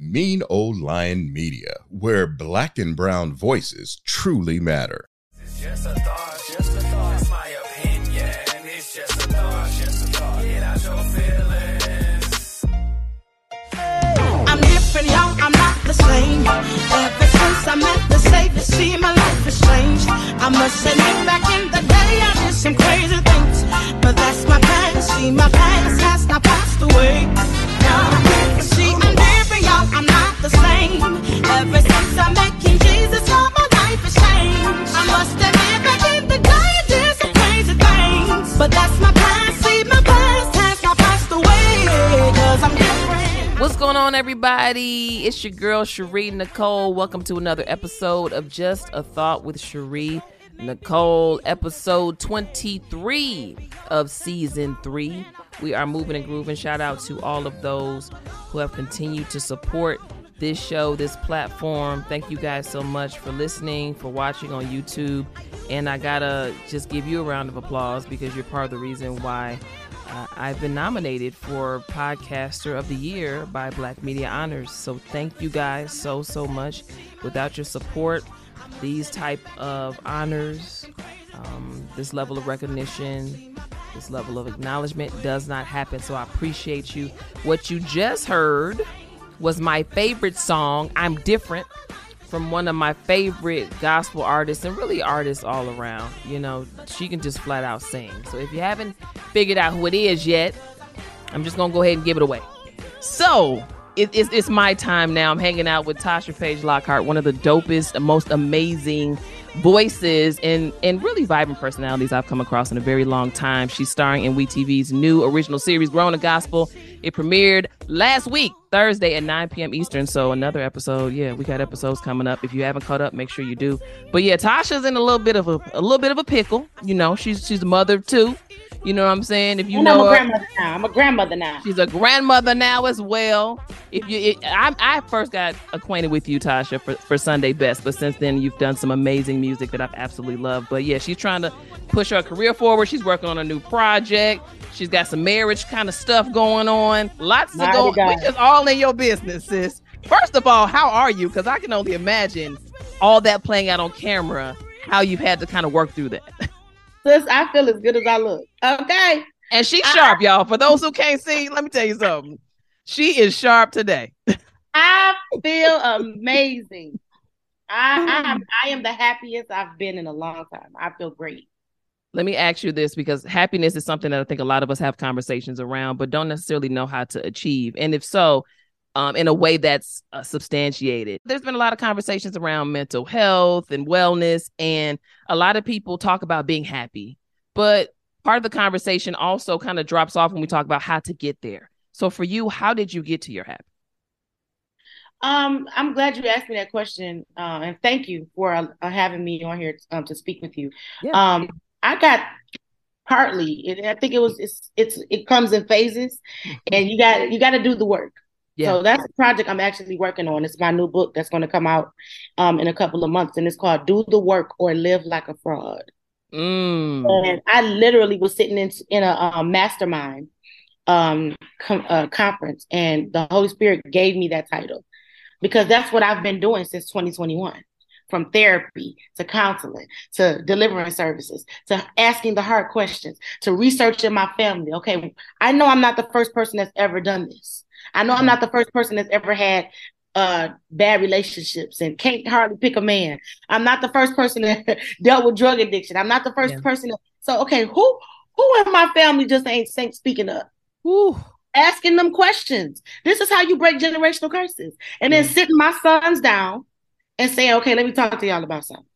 Mean Old Lion Media, where black and brown voices truly matter. It's just a thought, just a thought. It's my opinion. It's just a thought, just a thought. Get out your feelings. I'm different, y'all. I'm not the same. Ever since I met the Savior, see my life has changed. I must admit, back in the day, I did some crazy things, but that's my past. See, my past has now passed away. Now, everybody? It's your girl, Cherie Nicole. Welcome to another episode of Just a Thought with Cherie Nicole, episode 23 of season three. We are moving and grooving. Shout out to all of those who have continued to support this show, this platform. Thank you guys so much for listening, for watching on YouTube. And I gotta just give you a round of applause because you're part of the reason why uh, I've been nominated for Podcaster of the Year by Black Media Honors. So thank you guys so so much. Without your support, these type of honors, um, this level of recognition, this level of acknowledgement does not happen. So I appreciate you. What you just heard was my favorite song, "I'm Different." From one of my favorite gospel artists and really artists all around. You know, she can just flat out sing. So if you haven't figured out who it is yet, I'm just gonna go ahead and give it away. So it, it's, it's my time now. I'm hanging out with Tasha Page-Lockhart, one of the dopest, most amazing voices and and really vibrant personalities I've come across in a very long time. She's starring in WeTV's new original series, Grown & Gospel. It premiered last week, Thursday at 9 p.m. Eastern. So another episode. Yeah, we got episodes coming up. If you haven't caught up, make sure you do. But yeah, Tasha's in a little bit of a a little bit of a pickle. You know, she's she's a mother of two. You know what I'm saying? If you And know I'm a her- grandmother now. I'm a grandmother now. She's a grandmother now as well. If you, it, I, I first got acquainted with you, Tasha, for, for Sunday Best, but since then you've done some amazing music that I've absolutely loved. But yeah, she's trying to push her career forward. She's working on a new project. She's got some marriage kind of stuff going on. Lots to go. Which is all in your business, sis. First of all, how are you? Because I can only imagine all that playing out on camera. How you've had to kind of work through that. Sis, I feel as good as I look. Okay. And she's I- sharp, y'all. For those who can't see, let me tell you something. She is sharp today. I feel amazing. I, I I am the happiest I've been in a long time. I feel great. Let me ask you this because happiness is something that I think a lot of us have conversations around, but don't necessarily know how to achieve. And if so, um, in a way that's uh, substantiated. There's been a lot of conversations around mental health and wellness, and a lot of people talk about being happy. But part of the conversation also kind of drops off when we talk about how to get there. So for you, how did you get to your happy? Um, I'm glad you asked me that question, uh, and thank you for uh, having me on here um, to speak with you. Yeah. Um, I got partly. I think it was it's it's it comes in phases, and you got you got to do the work. Yeah. So that's a project I'm actually working on. It's my new book that's going to come out um, in a couple of months, and it's called "Do the Work or Live Like a Fraud." Mm. And I literally was sitting in in a um, mastermind um, com- uh, conference, and the Holy Spirit gave me that title because that's what I've been doing since 2021. From therapy to counseling to delivering services to asking the hard questions to researching my family. Okay, I know I'm not the first person that's ever done this. I know I'm not the first person that's ever had uh bad relationships and can't hardly pick a man. I'm not the first person that dealt with drug addiction. I'm not the first Yeah. person. That, so okay, who who in my family just ain't ain't speaking up? Whew. Asking them questions. This is how you break generational curses. And then sitting my sons down and saying, okay, let me talk to y'all about something.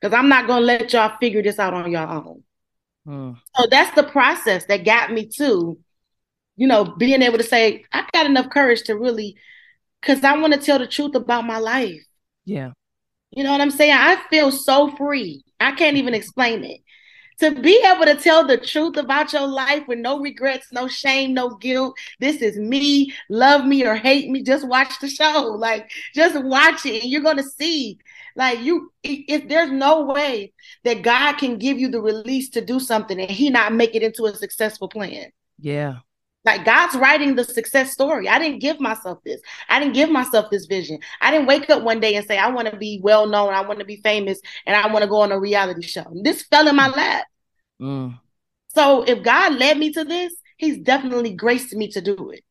Because I'm not gonna let y'all figure this out on your own. Mm. So that's the process that got me to, you know, being able to say, I got enough courage to really, because I want to tell the truth about my life. Yeah. You know what I'm saying? I feel so free. I can't even explain it. To be able to tell the truth about your life with no regrets, no shame, no guilt. This is me. Love me or hate me. Just watch the show. Like, just watch it and you're going to see. Like, you, if, if there's no way that God can give you the release to do something and He not make it into a successful plan. Yeah. Like God's writing the success story. I didn't give myself this. I didn't give myself this vision. I didn't wake up one day and say, I want to be well known, I want to be famous, and I want to go on a reality show. This fell in my lap. Mm. So if God led me to this, He's definitely graced me to do it.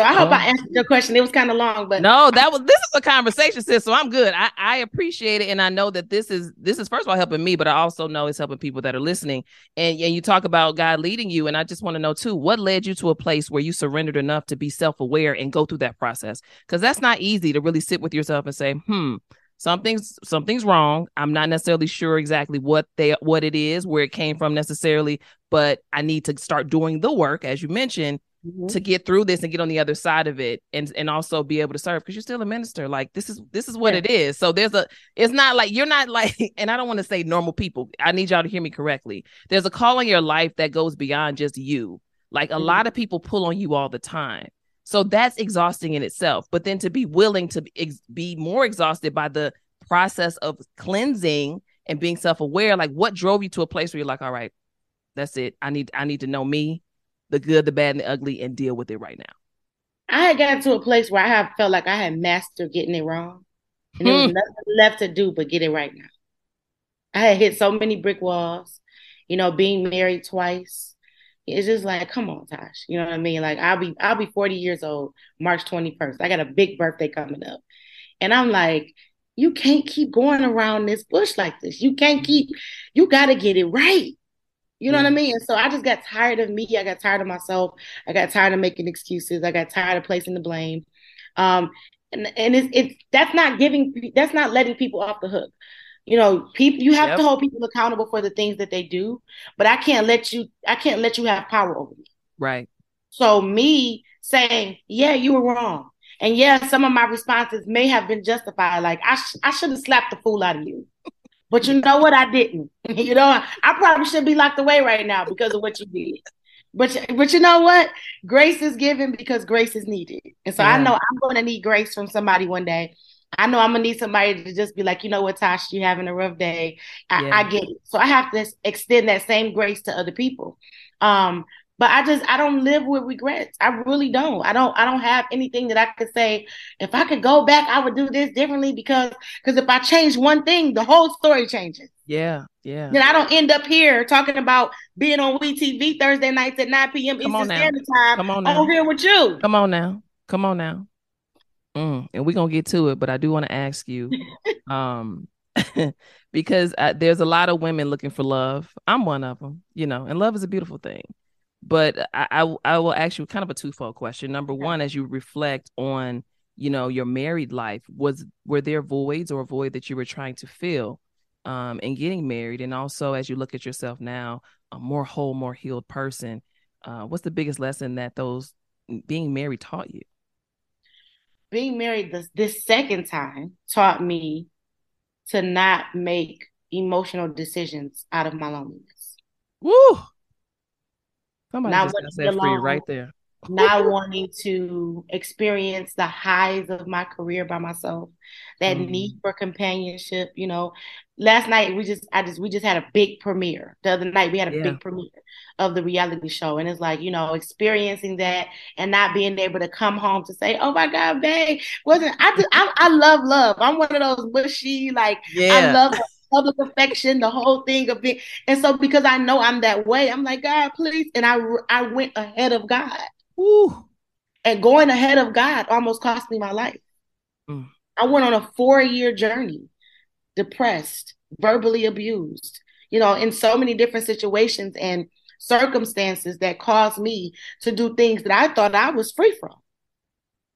So I hope Well- I answered your question. It was kind of long, but No, that was this is a conversation, sis. So I'm good. I, I appreciate it, and I know that this is this is first of all helping me, but I also know it's helping people that are listening. And and you talk about God leading you, and I just want to know too, what led you to a place where you surrendered enough to be self aware and go through that process? Because that's not easy to really sit with yourself and say, hmm. Something's something's wrong. I'm not necessarily sure exactly what they what it is, where it came from necessarily, but I need to start doing the work, as you mentioned, to get through this and get on the other side of it and and also be able to serve because you're still a minister. Like this is this is what Yeah. it is. So there's a it's not like you're not like and i don't want to say normal people. I need y'all to hear me correctly. There's a call on your life that goes beyond just you. Like a Mhm. lot of people pull on you all the time so that's exhausting in itself but then to be willing to be, ex- be more exhausted by the process of cleansing and being self-aware like what drove you to a place where you're like all right that's it i need i need to know me the good, the bad, and the ugly, and deal with it right now. I had gotten to a place where I have felt like I had mastered getting it wrong. And there was Hmm. nothing left to do but get it right now. I had hit so many brick walls, you know, being married twice. It's just like, come on, Tosh. You know what I mean? Like I'll be I'll be 40 years old March 21st. I got a big birthday coming up. And I'm like, you can't keep going around this bush like this. You can't keep, you gotta get it right. You know what I mean? And so I just got tired of me. I got tired of myself. I got tired of making excuses. I got tired of placing the blame. Um, and and it's it's that's not giving that's not letting people off the hook. You know, people you have Yep. to hold people accountable for the things that they do, but I can't let you I can't let you have power over me. Right. So me saying, "Yeah, you were wrong," and yeah, some of my responses may have been justified. Like I, sh- I should have slapped the fool out of you, but you know what? I didn't. you know, I probably should be locked away right now because of what you did. But but you know what? Grace is given because grace is needed, and so I know I'm going to need grace from somebody one day. I know I'm gonna need somebody to just be like, you know what, Tosh, you having a rough day. I, Yeah. I get it. So I have to extend that same grace to other people. Um, but I just I don't live with regrets. I really don't. I don't I don't have anything that I could say if I could go back, I would do this differently because because if I change one thing, the whole story changes. Yeah. Yeah. Then I don't end up here talking about being on WeTV Thursday nights at 9 p.m. Come Eastern. Standard Time Come on now. on here with you. Come on now. Come on now. Mm, and we're gonna get to it, but I do want to ask you, um, because uh, there's a lot of women looking for love. I'm one of them, you know, and love is a beautiful thing. But I, I, I will ask you kind of a twofold question. Number one, as you reflect on, you know, your married life, was were there voids or a void that you were trying to fill, um, in getting married, and also as you look at yourself now, a more whole, more healed person, uh, what's the biggest lesson that those being married taught you? Being married this this second time taught me to not make emotional decisions out of my loneliness. Woo! Somebody Not just got set free right there. Not wanting to experience the highs of my career by myself, that Mhm. need for companionship. You know, last night we just, I just, we just had a big premiere. The other night we had a Yeah. big premiere of the reality show, and it's like you know, experiencing that and not being able to come home to say, "Oh my God, babe, wasn't I? Just, I, I love love. I'm one of those mushy like." I Yeah. love the public affection, the whole thing of being, and so because I know I'm that way, I'm like, God, please, and I I went ahead of God, Woo. and going ahead of God almost cost me my life. Mm. I went on a four year journey, depressed, verbally abused, you know, in so many different situations and circumstances that caused me to do things that I thought I was free from.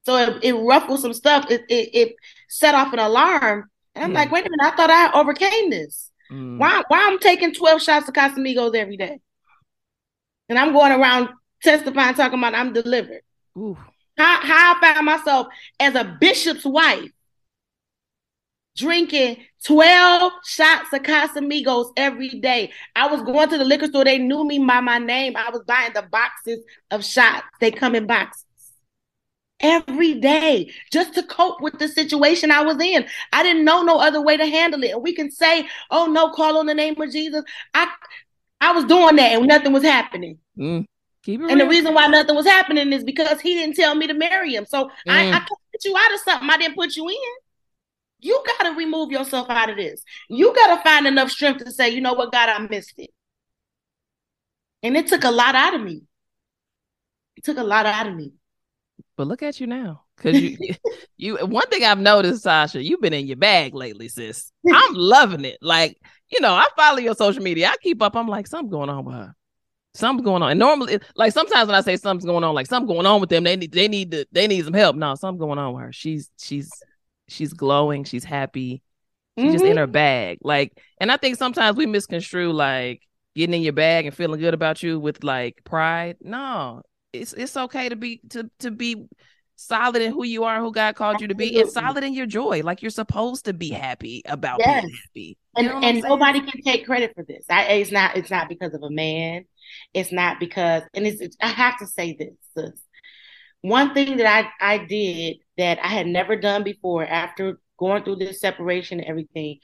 So it, it ruffled some stuff. It, it it set off an alarm, and I'm Yeah. like, wait a minute, I thought I overcame this. Mm. Why why I'm taking 12 shots of Casamigos every day? And I'm going around testifying, talking about I'm delivered. Ooh. How, how I found myself as a bishop's wife drinking 12 shots of Casamigos every day. I was going to the liquor store. They knew me by my name. I was buying the boxes of shots. They come in boxes. Every day, just to cope with the situation I was in. I didn't know no other way to handle it. And we can say, oh no, call on the name of Jesus. I I was doing that and nothing was happening. Mm. Keep it And the reason why nothing was happening is because he didn't tell me to marry him. So I, Mm. I can't put you out of something I didn't put you in. You got to remove yourself out of this. You got to find enough strength to say, you know what, God, I missed it. And it took a lot out of me. It took a lot out of me. But look at you now. Cause you you one thing I've noticed, Tasha, you've been in your bag lately, sis. I'm loving it. Like, you know, I follow your social media. I keep up. I'm like, something going on with her. Something's going on. And normally, like sometimes when I say something's going on, like something going on with them, they need they need to they need some help. No, something's going on with her. She's she's she's glowing, she's happy, she's just in her mm-hmm. bag. Like, and I think sometimes we misconstrue like getting in your bag and feeling good about you with like pride. No, it's it's okay to be to to be solid in who you are, who God called you to be, and solid in your joy. Like you're supposed to be happy about Yes. being happy. and You know and nobody can take credit for this. I, it's not it's not because of a man. It's not because and it's, it's I have to say this. sis. One thing that I I did that I had never done before after going through this separation and everything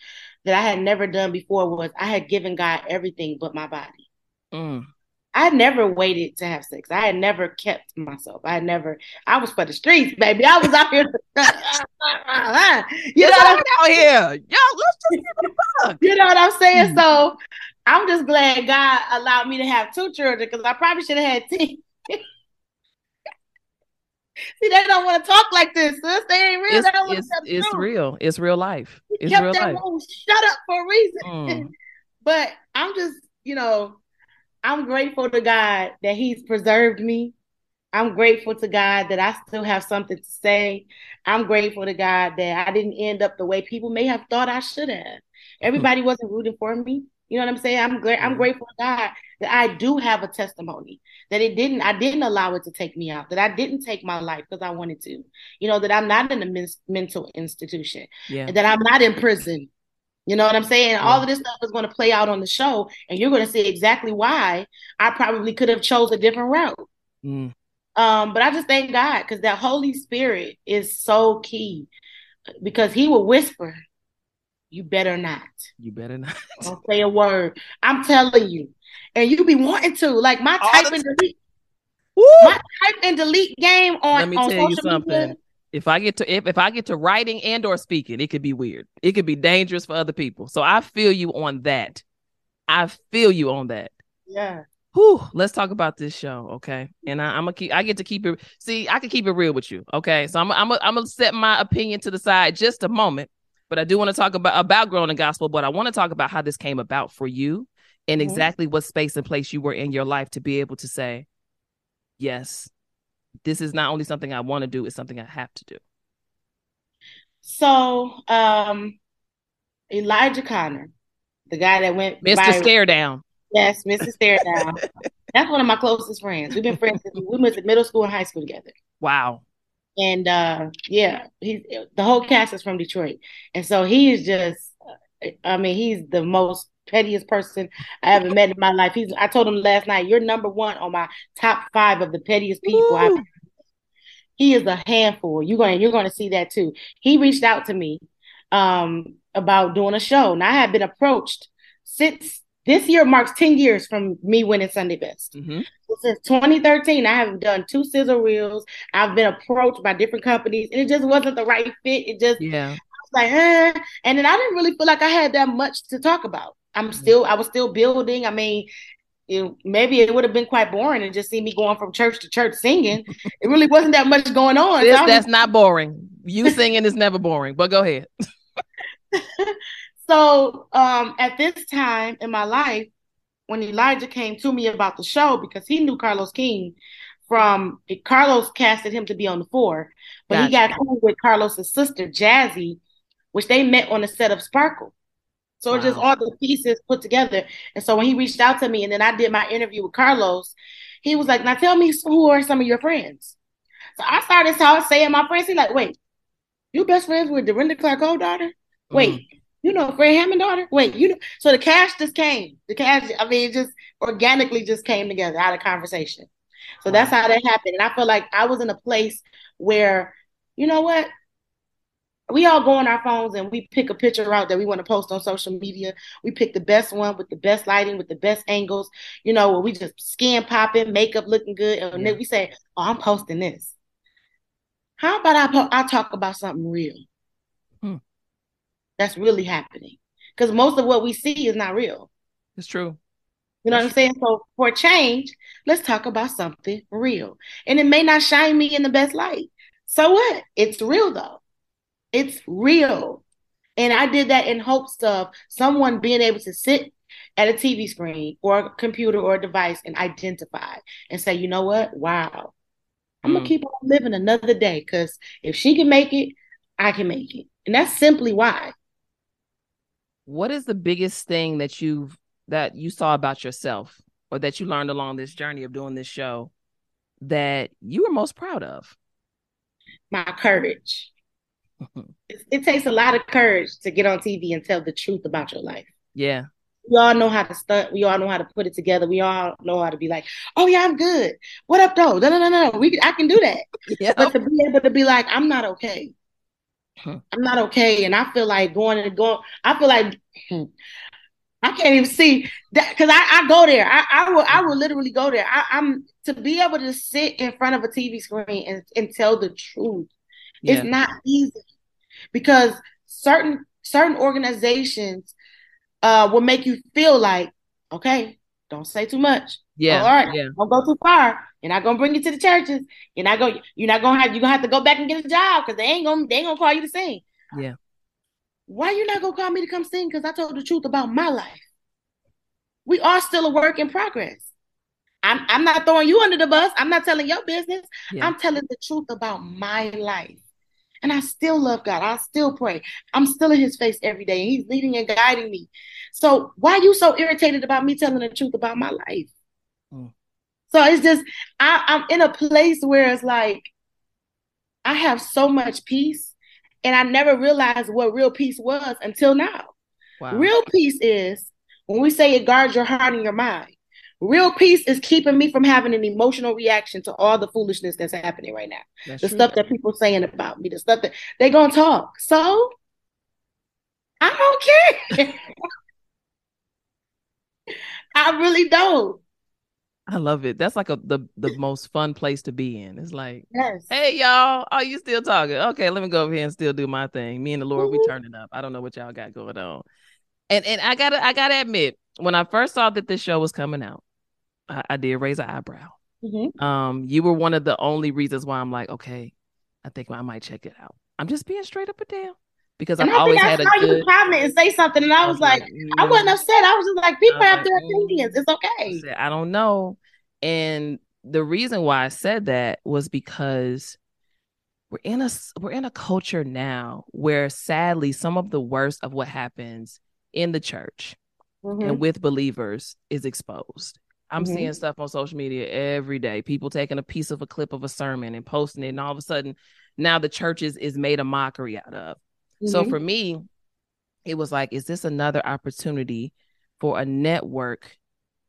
that I had never done before was I had given God everything but my body. Mm. I never waited to have sex. I had never kept myself. I had never. I was for the streets, baby. I was out here. you know what I'm out here. Yo, let's just give it a fuck. You know what I'm saying? So I'm just glad God allowed me to have two children because I probably should have had 10. See, they don't want to talk like this, sis. They ain't real. It's, they don't want it's, to it's real. It's real life. He It's kept real that life. room shut up for a reason. Mm. But I'm just, you know, I'm grateful to God that He's preserved me. I'm grateful to God that I still have something to say. I'm grateful to God that I didn't end up the way people may have thought I should have. Everybody wasn't rooting for me. You know what I'm saying? I'm I'm Mhm. grateful to God that I do have a testimony. That it didn't I didn't allow it to take me out. That I didn't take my life because I wanted to. You know that I'm not in a men- mental institution. Yeah. And that I'm not in prison. You know what I'm saying? All of this stuff is going to play out on the show, and you're going to see exactly why I probably could have chose a different route. Mm. Um, but I just thank God because that Holy Spirit is so key because He will whisper, "You better not." You better not. Don't say a word. I'm telling you. And you be wanting to. Like my All type and delete, Woo! my type and delete game on, Let me on tell you something. media. If I get to if, if I get to writing and or speaking, it could be weird. It could be dangerous for other people. So I feel you on that. I feel you on that. Yeah. Whew, let's talk about this show, okay? And I, I'm gonna keep. I get to keep it. See, I can keep it real with you, okay? So I'm, I'm, I'm gonna set my opinion to the side just a moment, but I do want to talk about about Grown & Gospel. But I want to talk about how this came about for you, and Mhm. exactly what space and place you were in your life to be able to say, yes, this is not only something I want to do; it's something I have to do. So, um, Elijah Connor, the guy that went Mr. viral- Stare Down. Yes, Mr. Stare Down. That's one of my closest friends. We've been friends since we went to middle school and high school together. Wow. And uh yeah, he's the whole cast is from Detroit. And so he is just I mean, he's the most pettiest person I ever met in my life. He's I told him last night, you're number one on my top five of the pettiest people I've he is a handful. You're going you're going to see that too. He reached out to me um about doing a show. And I had been approached since this year marks 10 years from me winning Sunday Best. Mhm. Since 2013, I have done two sizzle reels. I've been approached by different companies, and it just wasn't the right fit. It just Yeah. I was like, eh. and then I didn't really feel like I had that much to talk about. I'm still, I was still building. I mean, it, maybe it would have been quite boring and just see me going from church to church singing. it really wasn't that much going on. So This, that's not boring. You singing is never boring. But go ahead. So um, at this time in my life, when Elijah came to me about the show, because he knew Carlos King from Carlos casted him to be on the four, but he got cool with Carlos's sister Jazzy, which they met on the set of Sparkle. So it's just all the pieces put together. And so when he reached out to me, and then I did my interview with Carlos, he was like, "Now tell me who are some of your friends." So I started start saying my friends. He's like, "Wait, you best friends with Dorinda Clark daughter? Wait, Mm. You know Fred Hammond daughter? Wait, you know?" So the cash just came. The cash, I mean, it just organically just came together out of conversation. So that's how that happened. And I feel like I was in a place where, you know what? we all go on our phones and we pick a picture out that we want to post on social media. We pick the best one with the best lighting, with the best angles, you know, where we just skin popping, makeup looking good. And then we say, Oh, I'm posting this. How about I, po- I talk about something real? That's really happening. Because most of what we see is not real. It's true. You know what I'm saying? So for change, let's talk about something real. And it may not shine me in the best light. So what? It's real though. It's real. And I did that in hopes of someone being able to sit at a TV screen or a computer or a device and identify and say, you know what? Wow. I'm gonna Mm. keep on living another day because if she can make it, I can make it. And that's simply why. What is the biggest thing that you've that you saw about yourself or that you learned along this journey of doing this show that you were most proud of? My courage. It, it takes a lot of courage to get on TV and tell the truth about your life. Yeah. We all know how to stunt. We all know how to put it together. We all know how to be like, "Oh yeah, I'm good. What up though? No, no, no, no. We I can do that." Yeah. But to be able to be like, "I'm not okay. Huh. I'm not okay," and I feel like going and going. I feel like I can't even see that because I, I go there. I, I will I will literally go there. I, I'm to be able to sit in front of a TV screen and, and tell the truth. Yeah. It's not easy because certain certain organizations uh will make you feel like, okay, don't say too much. Yeah. all right, Yeah. don't go too far. You're not gonna bring you to the churches. You're not gonna You're not gonna have. You're gonna have to go back and get a job because they ain't gonna. They ain't gonna call you to sing. Yeah. Why you not gonna call me to come sing? Because I told the truth about my life. We are still a work in progress. I'm. I'm not throwing you under the bus. I'm not telling your business. Yeah. I'm telling the truth about my life. And I still love God. I still pray. I'm still in his face every day. He's leading and guiding me. So why are you so irritated about me telling the truth about my life? Mm. So it's just I, I'm in a place where it's like I have so much peace, and I never realized what real peace was until now. Wow. Real peace is when we say it guards your heart and your mind. Real peace is keeping me from having an emotional reaction to all the foolishness that's happening right now. That's The true. stuff that people saying about me, the stuff that they gonna talk. So I don't care. I really don't. I love it. That's like a the the most fun place to be in. It's like, Yes. hey y'all, are you still talking? Okay, let me go over here and still do my thing. Me and the Lord, we Mhm. turning up. I don't know what y'all got going on. And and I gotta I gotta admit, when I first saw that this show was coming out, I, I did raise an eyebrow. Mhm. Um, you were one of the only reasons why I'm like, okay, I think I might check it out. I'm just being straight up and down because And I've I always I had a good. comment and say something, and I was like, I mm, wasn't upset. I was just like, people have their mm. opinions. It's okay. I don't know. And the reason why I said that was because we're in a we're in a culture now where sadly some of the worst of what happens in the church Mhm. and with believers is exposed. I'm Mhm. seeing stuff on social media every day. People taking a piece of a clip of a sermon and posting it, and all of a sudden now the church is, is made a mockery out of. So Mhm. for me, it was like, is this another opportunity for a network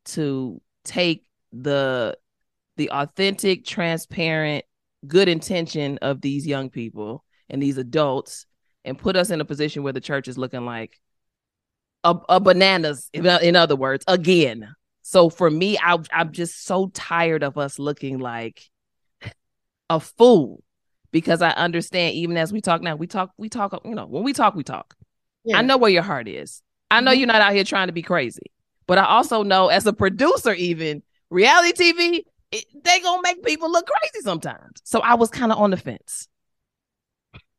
to take the the authentic, transparent, good intention of these young people and these adults and put us in a position where the church is looking like a, a bananas, in, in other words, again. So for me, I, I'm just so tired of us looking like a fool because I understand even as we talk now, we talk, we talk, you know, when we talk, we talk. Yeah. I know where your heart is. I know Mhm. you're not out here trying to be crazy, but I also know as a producer, even reality TV, it, they gonna make people look crazy sometimes. So I was kind of on the fence.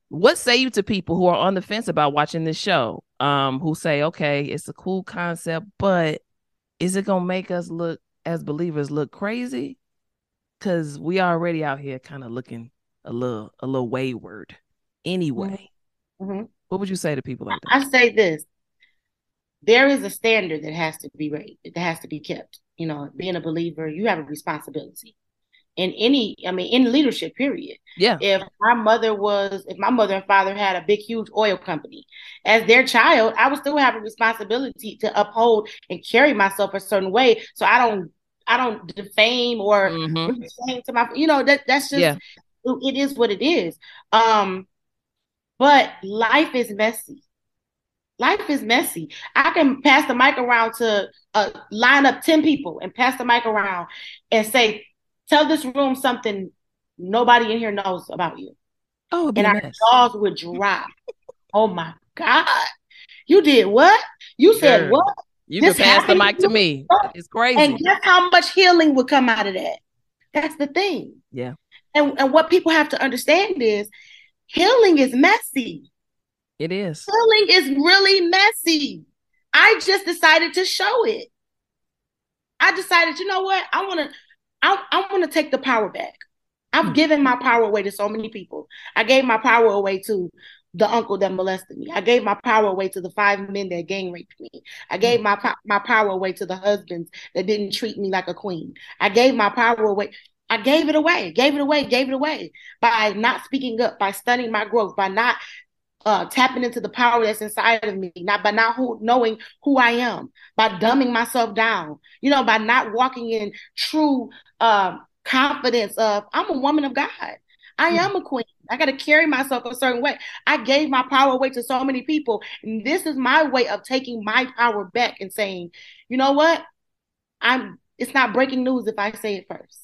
What say you to people who are on the fence about watching this show? Um, who say, okay, it's a cool concept, but is it gonna make us look as believers look crazy? Cause we already out here kind of looking a little a little wayward anyway. Mhm. What would you say to people like that? I say this: there is a standard that has to be raised, that has to be kept. You know, being a believer, you have a responsibility. In any, I mean, in leadership, period. Yeah. If my mother was, if my mother and father had a big, huge oil company, as their child, I would still have a responsibility to uphold and carry myself a certain way, so I don't, I don't defame or Mhm. to my, you know, that that's just Yeah. It is what it is. Um, But life is messy. Life is messy. I can pass the mic around to uh, line up 10 people and pass the mic around and say, tell this room something nobody in here knows about you. Oh, And a our jaws would drop. oh my God. You did what? You said Girl. what? You can this pass the mic to to me. It's crazy. And guess how much healing would come out of that? That's the thing. Yeah. And, and what people have to understand is healing is messy. It is. Healing is really messy. I just decided to show it. I decided, you know what? I want to I, I want to take the power back. I've Hmm. given my power away to so many people. I gave my power away to the uncle that molested me. I gave my power away to the five men that gang raped me. I gave my my power away to the husbands that didn't treat me like a queen. I gave my power away. I gave it away, gave it away, gave it away by not speaking up, by stunning my growth, by not uh, tapping into the power that's inside of me, not by not who, knowing who I am, by dumbing myself down, you know, by not walking in true uh, confidence of I'm a woman of God. I Mm. am a queen. I got to carry myself a certain way. I gave my power away to so many people. And this is my way of taking my power back and saying, you know what? I'm it's not breaking news if I say it first.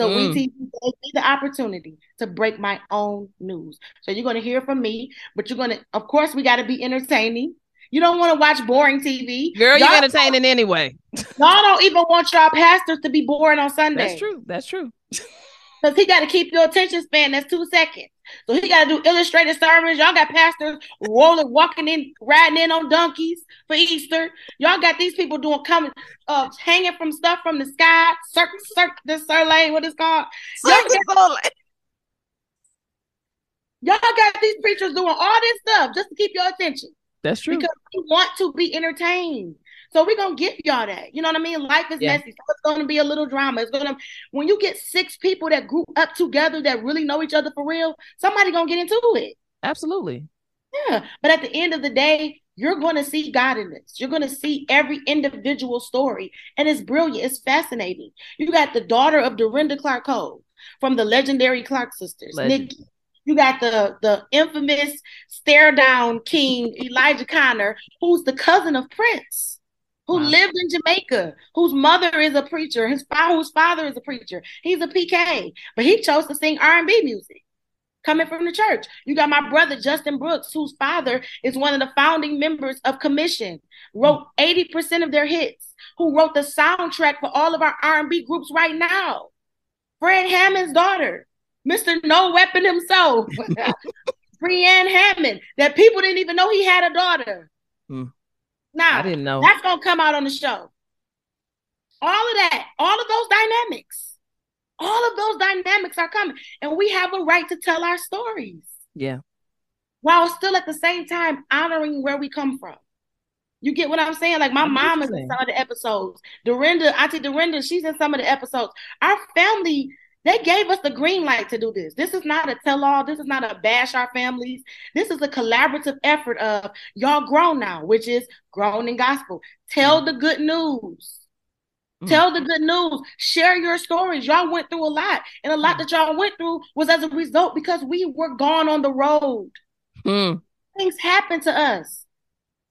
So Mm. WeTV gave me the opportunity to break my own news. So you're gonna hear from me, but you're gonna, of course, we gotta be entertaining. You don't want to watch boring TV. Girl, you're Y'all- entertaining anyway. Y'all don't even want y'all pastors to be boring on Sunday. That's true. That's true. Because he got to keep your attention span. That's two seconds. So he got to do illustrated sermons. Y'all got pastors rolling, walking in, riding in on donkeys for Easter. Y'all got these people doing coming, uh, hanging from stuff from the sky. Cirque, cirque, the Soleil, what it's called. Y'all got, y'all got these preachers doing all this stuff just to keep your attention That's true. because we want to be entertained. So we're gonna give y'all that. You know what I mean? Life is Yeah. messy. So it's gonna be a little drama. It's gonna when you get six people that group up together that really know each other for real, somebody gonna get into it. Absolutely. Yeah. But at the end of the day, you're gonna see God in this. You're gonna see every individual story. And it's brilliant, it's fascinating. You got the daughter of Dorinda Clark Cole from the legendary Clark sisters, Legend. Nikki. You got the the infamous stare down king Elijah Connor, who's the cousin of Prince, who Wow. lived in Jamaica, whose mother is a preacher, his father, whose father is a preacher. He's a PK, but he chose to sing R and B music, coming from the church. You got my brother Justin Brooks, whose father is one of the founding members of Commissioned, wrote eighty percent of their hits. Who wrote the soundtrack for all of our R and B groups right now? Fred Hammond's daughter, Mr. No Weapon himself, Brianne Hammond, that people didn't even know he had a daughter. Hmm. Now, I didn't know. that's gonna come out on the show. All of that, all of those dynamics, all of those dynamics are coming, and we have a right to tell our stories Yeah. while still at the same time honoring where we come from. You get what I'm saying? Like my mom is in some of the episodes. Dorinda, Auntie Dorinda, she's in some of the episodes. Our family, they gave us the green light to do this. This is not a tell-all. This is not a bash our families. This is a collaborative effort of y'all grown now, which is grown in gospel. Tell the good news. Mm. Tell the good news. Share your stories. Y'all went through a lot, and a lot that y'all went through was as a result because we were gone on the road Hmm. things happen to us.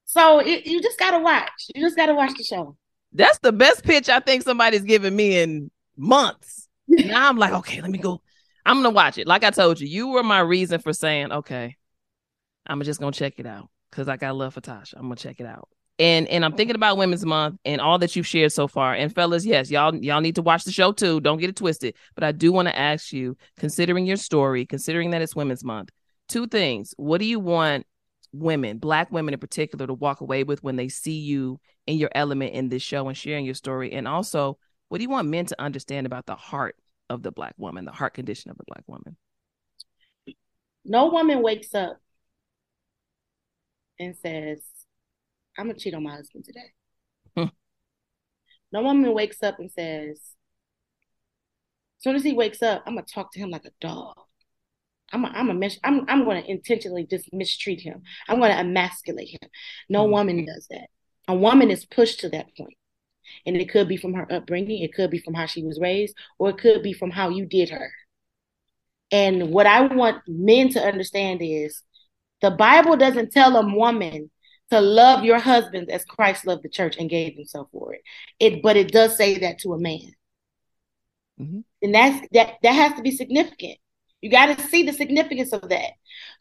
So it, you just gotta watch. You just gotta watch the show. That's the best pitch I think somebody's given me in months. Now I'm like, okay, let me go. I'm gonna watch it. Like I told you, you were my reason for saying, okay, I'm just gonna check it out because I got love for Tasha. I'm gonna check it out. And and I'm thinking about Women's Month and all that you've shared so far. And fellas, yes, y'all y'all need to watch the show too. Don't get it twisted. But I do want to ask you, considering your story, considering that it's Women's Month, two things. What do you want women, black women in particular, to walk away with when they see you in your element in this show and sharing your story? And also, what do you want men to understand about the heart of the black woman, the heart condition of the black woman? No woman wakes up and says, I'm gonna cheat on my husband today. Hmm. No woman wakes up and says, as soon as he wakes up, I'm gonna talk to him like a dog. I'm a, I'm a mis- I'm I'm gonna intentionally just mistreat him. I'm gonna emasculate him. No Hmm. woman does that. A woman is pushed to that point. And it could be from her upbringing, it could be from how she was raised, or it could be from how you did her. And what I want men to understand is The Bible doesn't tell a woman to love your husband as Christ loved the church and gave himself for it. It but it does say that to a man. Mhm. And that's that that has to be significant. You got to see the significance of that.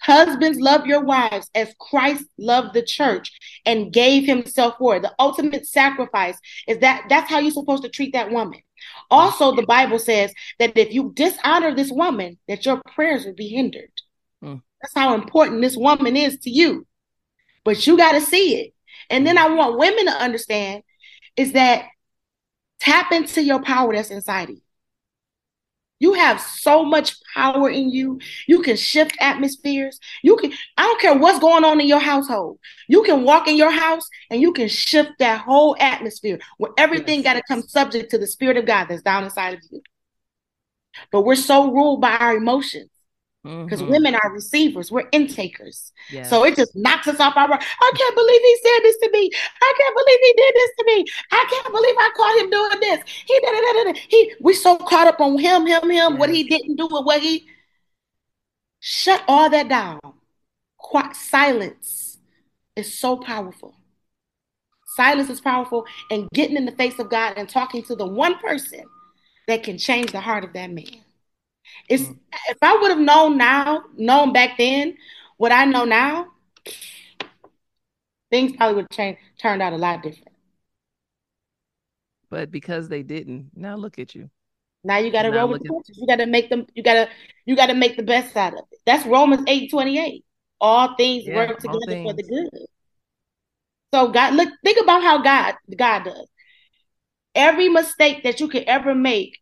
Husbands, love your wives as Christ loved the church and gave himself for it. The ultimate sacrifice is that that's how you're supposed to treat that woman. Also, the Bible says that if you dishonor this woman, that your prayers will be hindered. Mm. That's how important this woman is to you. But you got to see it. And then I want women to understand is that tap into your power that's inside of you. You have so much power in you. You can shift atmospheres. You can, I don't care what's going on in your household. You can walk in your house and you can shift that whole atmosphere where everything got to come subject to the spirit of God that's down inside of you. But we're so ruled by our emotions because Mhm. women are receivers, we're intakers. Yeah. So it just knocks us off our. I can't believe he said this to me. I can't believe he did this to me. I can't believe I caught him doing this. He did it. He we so caught up on him, him, him. What he didn't do and what he. Shut all that down. Quiet silence is so powerful. Silence is powerful, and getting in the face of God and talking to the one person that can change the heart of that man. It's Mm. if I would have known now, known back then, what I know now, things probably would have turned out a lot different. but because they didn't, now look at you. Now you got to Now roll with the punches. You got to make them. You got to. You got to make the best out of it. That's Romans eight twenty eight. All things Yeah, work all together for the good. So God, look, think about how God God does. Every mistake that you could ever make,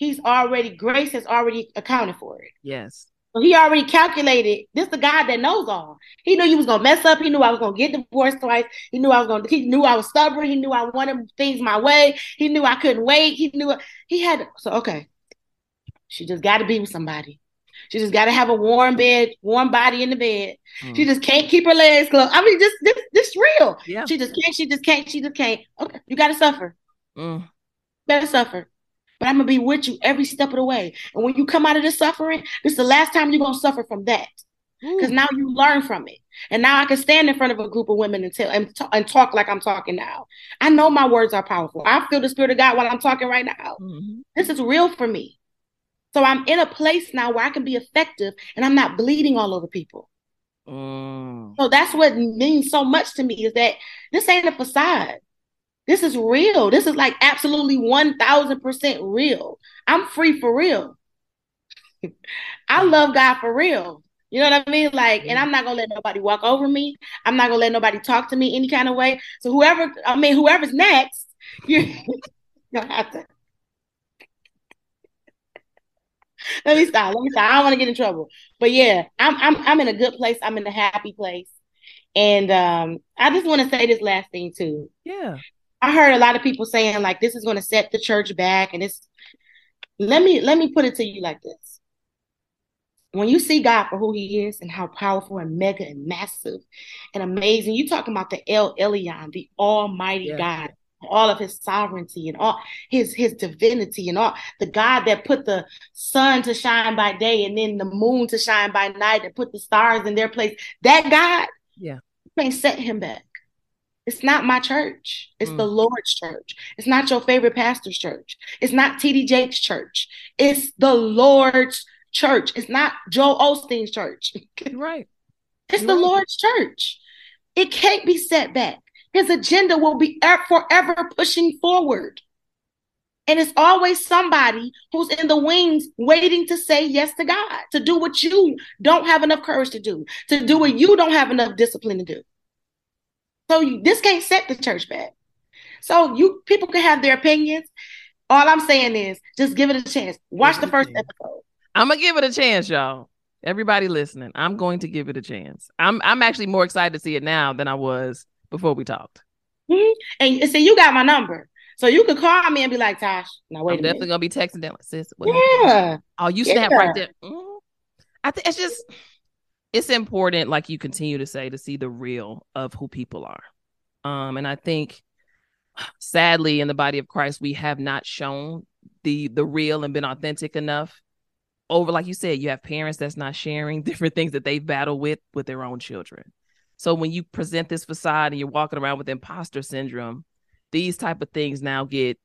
He's already grace has already accounted for it. Yes. So he already calculated. This the God that knows all. He knew you was gonna mess up. He knew I was gonna get divorced twice. He knew I was gonna. He knew I was stubborn. He knew I wanted things my way. He knew I couldn't wait. He knew he had. So okay, she just got to be with somebody. She just got to have a warm bed, warm body in the bed. Mm. She just can't keep her legs closed. I mean, this this this real. Yeah. She just can't. She just can't. She just can't. Okay, you got to suffer. Mm. To suffer. But I'm gonna be with you every step of the way. And when you come out of this suffering, this is the last time you're gonna suffer from that because now you learn from it. And now I can stand in front of a group of women and tell and, ta- and talk like I'm talking now. I know my words are powerful. I feel the spirit of God while I'm talking right now. Mhm. This is real for me. So I'm in a place now where I can be effective and I'm not bleeding all over people. Mm. So that's what means so much to me is that this ain't a facade. This is real. This is like absolutely 1000% real. I'm free for real. I love God for real. You know what I mean? Like, and I'm not gonna let nobody walk over me. I'm not gonna let nobody talk to me any kind of way. So whoever, I mean, whoever's next, you're gonna have to. Let me stop. Let me stop. I don't want to get in trouble. But yeah, I'm I'm I'm in a good place. I'm in a happy place. And um, I just want to say this last thing too. Yeah. I heard a lot of people saying like this is going to set the church back, and it's. Let me let me put it to you like this: when you see God for who He is and how powerful and mega and massive and amazing, you talking about the El Elyon, the Almighty Yeah. God, all of His sovereignty and all His His divinity and all the God that put the sun to shine by day and then the moon to shine by night and put the stars in their place. That God, Yeah. you can't set Him back. It's not my church. It's Mm. the Lord's church. It's not your favorite pastor's church. It's not TD Jakes' church. It's the Lord's church. It's not Joel Osteen's church. Right. It's You're the right. Lord's church. It can't be set back. His agenda will be forever pushing forward. And it's always somebody who's in the wings waiting to say yes to God, to do what you don't have enough courage to do, to do what you don't have enough discipline to do. So you, this can't set the church back. So you people can have their opinions. All I'm saying is just give it a chance. Watch Give the first episode. I'm gonna give it a chance, y'all. Everybody listening, I'm going to give it a chance. I'm I'm actually more excited to see it now than I was before we talked. Mhm. And see, you got my number. So you could call me and be like, Tosh, now wait I'm a definitely minute. gonna be texting them, sis. Happened? Yeah. Oh, you Yeah. snap right there. Mm. I think it's just it's important, like you continue to say, to see the real of who people are. Um, and I think sadly in the body of Christ, we have not shown the the real and been authentic enough. over like you said you have parents that's not sharing different things that they've battled with with their own children so when you present this facade and you're walking around with imposter syndrome these type of things now get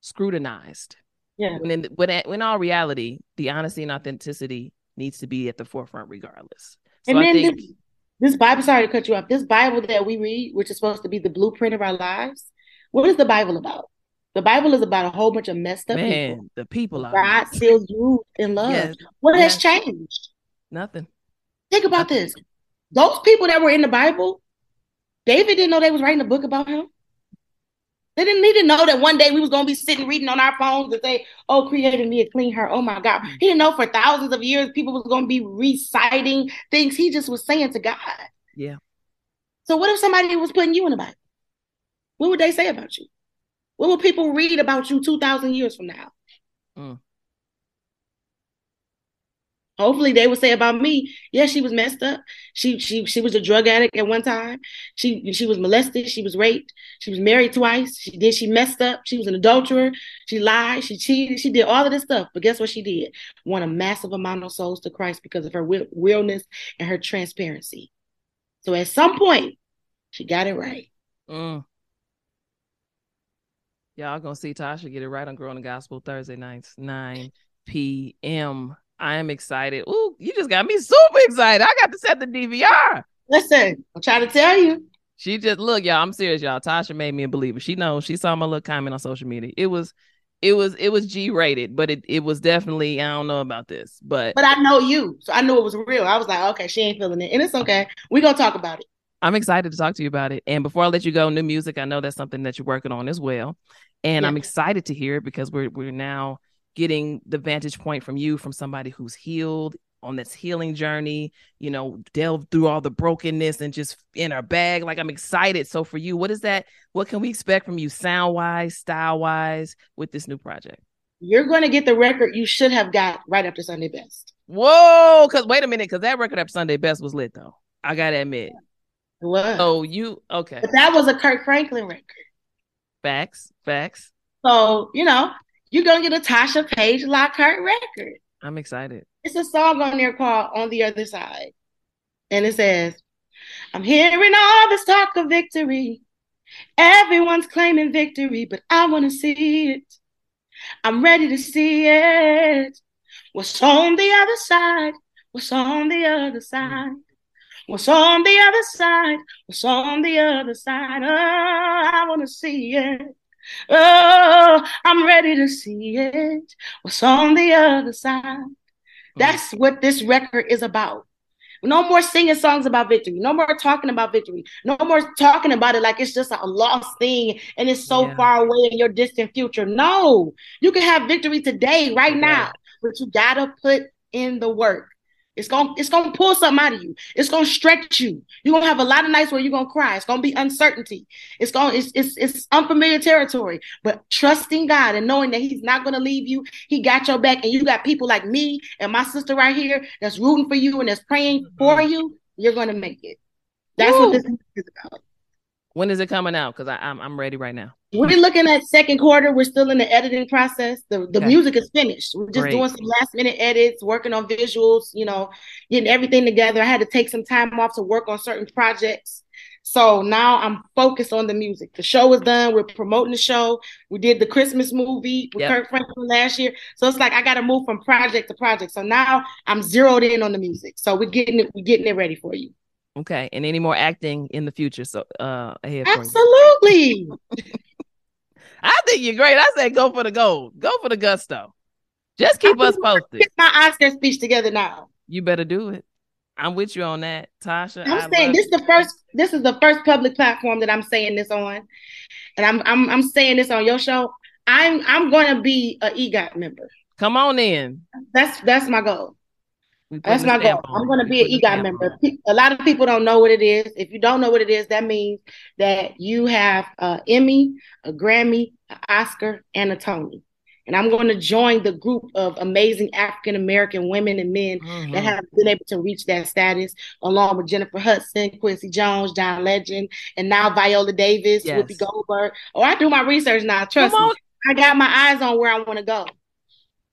scrutinized Yeah. when in, when in all reality the honesty and authenticity needs to be at the forefront regardless so and i then think this, this Bible, sorry to cut you off. This Bible that we read, which is supposed to be the blueprint of our lives, what is the Bible about? The Bible is about a whole bunch of messed up people. the people out God still you in love. Yes. What has changed? nothing Think about this. Those people that were in the Bible, David didn't know they was writing a book about him. They didn't need to know that one day we was gonna be sitting reading on our phones and say, "Oh, created me a clean heart." Oh my God, he didn't know for thousands of years people was gonna be reciting things he just was saying to God. Yeah. So what if somebody was putting you in the Bible? What would they say about you? What would people read about you two thousand years from now? Mm. Hopefully they would say about me, yeah, she was messed up. She she she was a drug addict at one time. She she was molested, she was raped, she was married twice. She did she messed up. She was an adulterer. She lied, she cheated, she did all of this stuff. But guess what she did? Won a massive amount of souls to Christ because of her realness and her transparency. So at some point, she got it right. Mm. Y'all gonna see Tasha get it right on Grown & Gospel Thursday nights, 9 p.m. I am excited. Ooh, you just got me super excited. I got to set the DVR. Listen, I'm trying to tell you. She just look, y'all. I'm serious, y'all. Tasha made me a believer. She knows. She saw my little comment on social media. It was, it was, it was G rated, but it, it was definitely. I don't know about this, but But I know you, so I knew it was real. I was like, okay, she ain't feeling it, and it's okay. We're gonna talk about it. I'm excited to talk to you about it. And before I let you go, new music. I know that's something that you're working on as well, and Yeah. I'm excited to hear it because we're we're now getting the vantage point from you from somebody who's healed on this healing journey. You know, delve through all the brokenness and just in our bag. Like I'm excited. So for you, what is that? What can we expect from you, sound wise, style wise, with this new project? You're gonna get the record you should have got right after Sunday Best. Whoa, because wait a minute, because that record up Sunday best was lit though. I gotta admit. It was. Oh, you okay? But that was a Kirk Franklin record. Facts, facts. So, you know, you're gonna get a Tasha Page Lockhart record. I'm excited. It's a song on there called On the Other Side. And it says, I'm hearing all this talk of victory. Everyone's claiming victory, but I wanna see it. I'm ready to see it. What's on the other side? What's on the other side? What's on the other side? What's on the other side? Oh, I want to see it. Oh, I'm ready to see it. What's on the other side? Mm-hmm. That's what this record is about. No more singing songs about victory. No more talking about victory. No more talking about it like it's just a lost thing and it's so Yeah. far away in your distant future. No, you can have victory today, right now, but you gotta put in the work. It's gonna it's gonna pull something out of you. It's gonna stretch you. You're gonna have a lot of nights where you're gonna cry. It's gonna be uncertainty. It's gonna it's it's it's unfamiliar territory. But trusting God and knowing that He's not gonna leave you, He got your back, and you got people like me and my sister right here that's rooting for you and that's praying for you. You're gonna make it. That's Woo. what this is about. When is it coming out? Because I'm I'm ready right now. We're looking at second quarter. We're still in the editing process. The the Okay. music is finished. We're just Great. doing some last minute edits, working on visuals, you know, getting everything together. I had to take some time off to work on certain projects. So now I'm focused on the music. The show is done. We're promoting the show. We did the Christmas movie with Yep. Kirk Franklin last year. So it's like I gotta move from project to project. So now I'm zeroed in on the music. So we're getting it, we're getting it ready for you. Okay. And any more acting in the future? So uh ahead. Absolutely. I think you're great. I say go for the gold. Go for the gusto. Just keep us posted. Get my Oscar speech together now. You better do it. I'm with you on that, Tasha. I I'm saying this is the first this is the first public platform that I'm saying this on. And I'm I'm I'm saying this on your show. I'm I'm gonna be a EGOT member. Come on in. That's that's my goal. That's my goal. I'm gonna be an EGOT member. on A lot of people don't know what it is. If you don't know what it is, that means that you have a Emmy, a Grammy, an Oscar, and a Tony. And I'm going to join the group of amazing African American women and men Mhm. that have been able to reach that status, along with Jennifer Hudson, Quincy Jones, John Legend, and now Viola Davis, Yes. Whoopi Goldberg. Oh, I do my research now. Trust me. I got my eyes on where I want to go.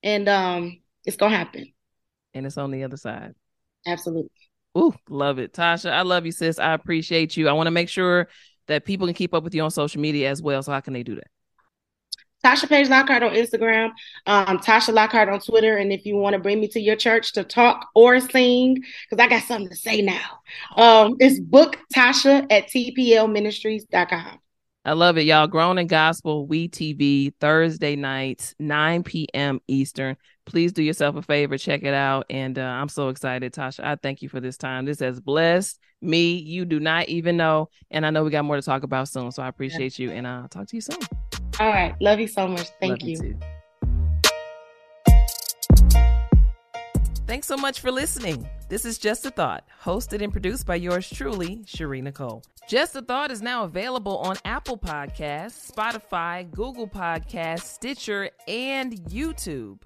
And um, It's gonna happen. And it's on the other side. Absolutely. Ooh, love it. Tasha, I love you, sis. I appreciate you. I want to make sure that people can keep up with you on social media as well. So how can they do that? Tasha Page Lockhart on Instagram, um, Tasha Lockhart on Twitter. And if you want to bring me to your church to talk or sing, because I got something to say now, um, it's book Tasha at tplministries.com. I love it, y'all. Grown & Gospel, WeTV, Thursday nights, 9 p.m. Eastern. Please do yourself a favor, check it out. And uh, I'm so excited, Tasha. I thank you for this time. This has blessed me. You do not even know. And I know we got more to talk about soon. So I appreciate you. And I'll talk to you soon. All right. Love you so much. Thank Love you. too. Thanks so much for listening. This is Just a Thought, hosted and produced by yours truly, Shari Nycole. Just a Thought is now available on Apple Podcasts, Spotify, Google Podcasts, Stitcher, and YouTube.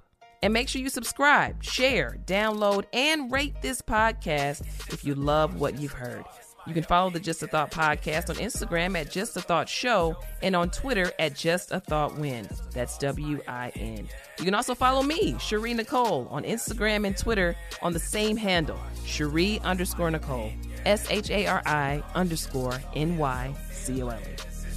And make sure you subscribe, share, download, and rate this podcast if you love what you've heard. You can follow the Just a Thought podcast on Instagram at Just a Thought Show and on Twitter at Just a Thought Win. That's W I N. You can also follow me, Shari Nycole, on Instagram and Twitter on the same handle, Shari underscore Nycole, S H A R I underscore N Y C O L E.